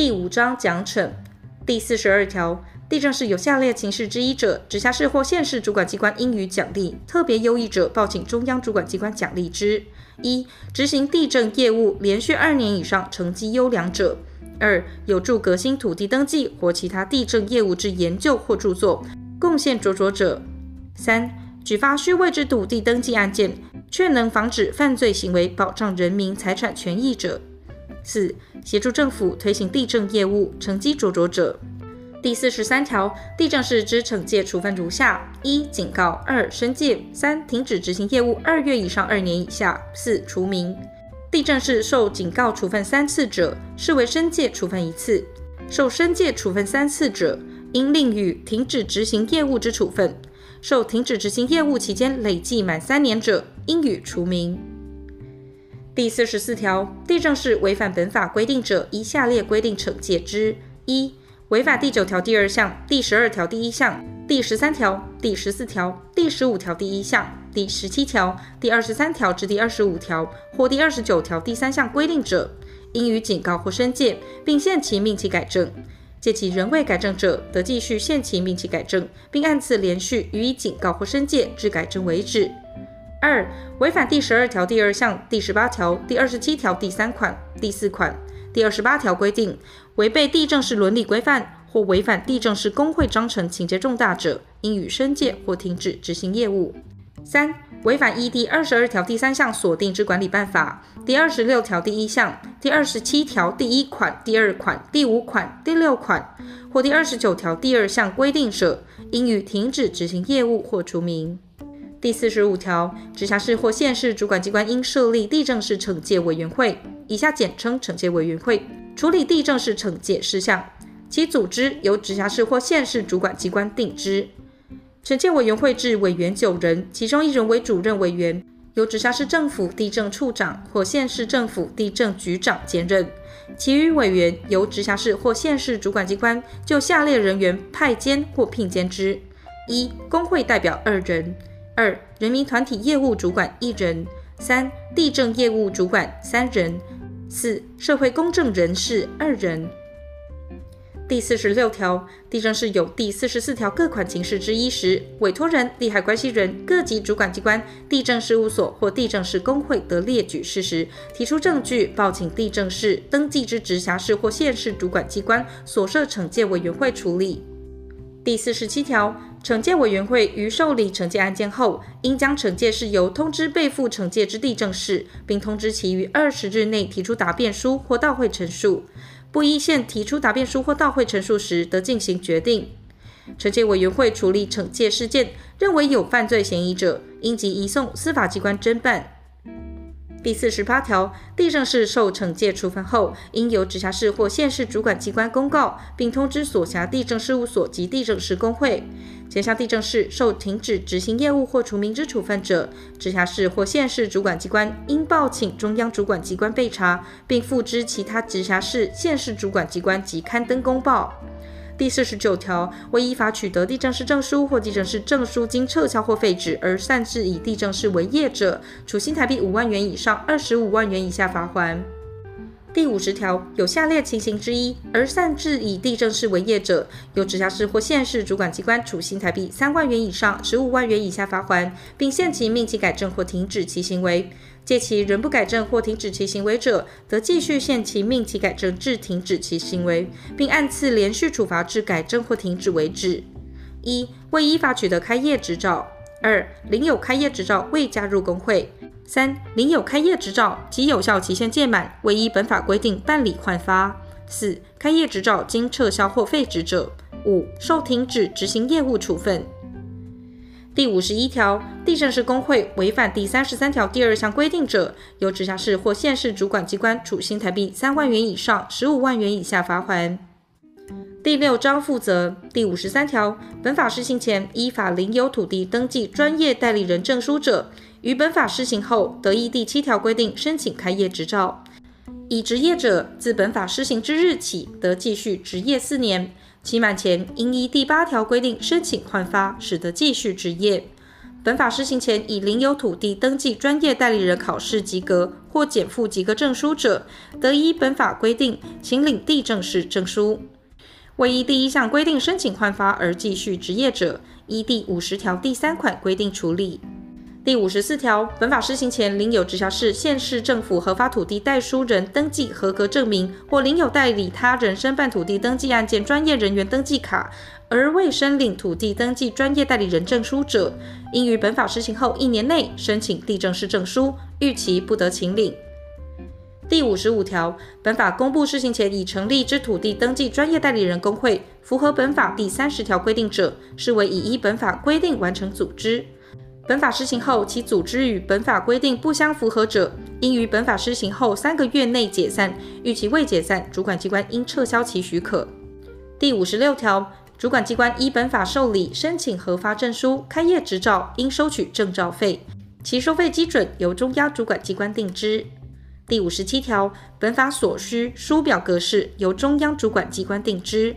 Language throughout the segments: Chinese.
第五章奖惩。第四十二条，地政士有下列情事之一者，直辖市或县市主管机关应予奖励，特别优异者，报请中央主管机关奖励之。一、执行地震业务连续二年以上成绩优良者；二、有助革新土地登记或其他地震业务之研究或著作，贡献卓卓者；三、举发虚伪之土地登记案件，却能防止犯罪行为，保障人民财产权益者；四、协助政府推行地政业务，成绩卓卓者。第四十三条，地政士之惩戒处分如下：一、警告；二、申诫；三、停止执行业务二月以上二年以下；四、除名。地政士受警告处分三次者，视为申诫处分一次；受申诫处分三次者，应另予停止执行业务之处分；受停止执行业务期间累计满三年者，应予除名。第四十四条，地政士违反本法规定者，依下列规定惩戒之：一、违反第九条第二项、第十二条第一项、第十三条、第十四条、第十五条第一项、第十七条、第二十三条至第二十五条或第二十九条第三项规定者，应予警告或申诫，并限期命其改正。借其仍未改正者，得继续限期命其改正，并按次连续予以警告或申诫至改正为止。二、违反第十二条第二项、第十八条、第二十七条第三款、第四款。第二十八条规定，违背地政士伦理规范或违反地政士公会章程情节重大者，应予申诫或停止执行业务。三、违反依第二十二条第三项所定之管理办法、第二十六条第一项、第二十七条第一款、第二款、第五款、第六款或第二十九条第二项规定者，应予停止执行业务或除名。第四十五条，直辖市或县市主管机关应设立地政士惩戒委员会（以下简称惩戒委员会），处理地政士惩戒事项，其组织由直辖市或县市主管机关定之。惩戒委员会置委员九人，其中一人为主任委员，由直辖市政府地政处长或县市政府地政局长兼任，其余委员由直辖市或县市主管机关就下列人员派监或聘监之：一、工会代表二人。二、人民团体业务主管一人；三、地政业务主管三人；四、社会公正人士二人。第四十六条，地政士有第四十四条各款情事之一时，委托人、利害关系人、各级主管机关、地政事务所或地政士公会得列举事实，提出证据，报请地政士登记之直辖市或县市主管机关所设惩戒委员会处理。第四十七条。惩戒委员会于受理惩戒案件后，应将惩戒事由通知被负惩戒之地正式，并通知其于二十日内提出答辩书或到会陈述。不依限提出答辩书或到会陈述时，得进行决定。惩戒委员会处理惩戒事件，认为有犯罪嫌疑者，应即移送司法机关侦办。第四十八条，地政士受惩戒处分后，应由直辖市或县市主管机关公告，并通知所辖地政事务所及地政士公会。前项地政士受停止执行业务或除名之处分者，直辖市或县市主管机关应报请中央主管机关备查，并付之其他直辖市、县市主管机关及刊登公报。第四十九条，为依法取得地政士证书或地政士证书经撤销或废止而擅自以地政士为业者，处新台币五万元以上二十五万元以下罚锾。第五十条，有下列情形之一而擅自以地政士为业者，由直辖市或县市主管机关处新台币三万元以上十五万元以下罚锾，并限期命其改正或停止其行为。借其仍不改正或停止其行为者，则继续限期命其改正至停止其行为，并按次连续处罚至改正或停止为止。一、未依法取得开业执照；二、领有开业执照未加入工会；三、领有开业执照及有效期限届满，未依本法规定办理换发；四、开业执照经撤销或废止者；五、受停止执行业务处分。第五十一条，地政士公会违反第三十三条第二项规定者，由直辖市或县市主管机关处新台币三万元以上十五万元以下罚锾。第六章负责第五十三条，本法施行前依法领有土地登记专业代理人证书者，于本法施行后得依第七条规定申请开业执照。已执业者，自本法施行之日起得继续执业四年。期满前，应依第八条规定申请换发，使得继续执业。本法施行前已领有土地登记专业代理人考试及格或减负及格证书者，得依本法规定，请领地政士证书。未依第一项规定申请换发而继续执业者，依第五十条第三款规定处理。第五十四条，本法施行前，领有直辖市、县市政府合法土地代书人登记合格证明，或领有代理他人申办土地登记案件专业人员登记卡，而未申领土地登记专业代理人证书者，应于本法施行后一年内申请地政士证书，逾期不得请领。第五十五条，本法公布施行前已成立之土地登记专业代理人工会，符合本法第三十条规定者，视为已依本法规定完成组织。本法施行后，其组织与本法规定不相符合者，应于本法施行后三个月内解散。逾期未解散，主管机关应撤销其许可。第五十六条，主管机关依本法受理申请核发证书、开业执照，应收取证照费，其收费基准由中央主管机关定之。第五十七条，本法所需书表格式由中央主管机关定之。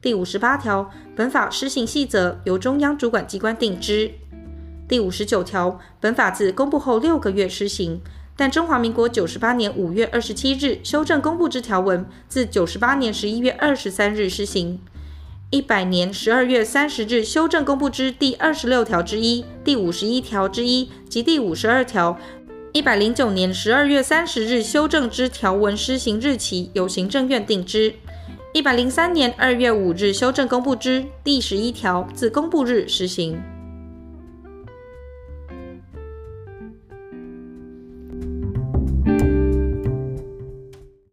第五十八条，本法施行细则由中央主管机关定之。第五十九条，本法自公布后六个月施行，但中华民国九十八年五月二十七日修正公布之条文，自九十八年十一月二十三日施行。一百年十二月三十日修正公布之第二十六条之一、第五十一条之一及第五十二条。一百零九年十二月三十日修正之条文施行日期，由行政院定之。一百零三年二月五日修正公布之第十一条自公布日施行。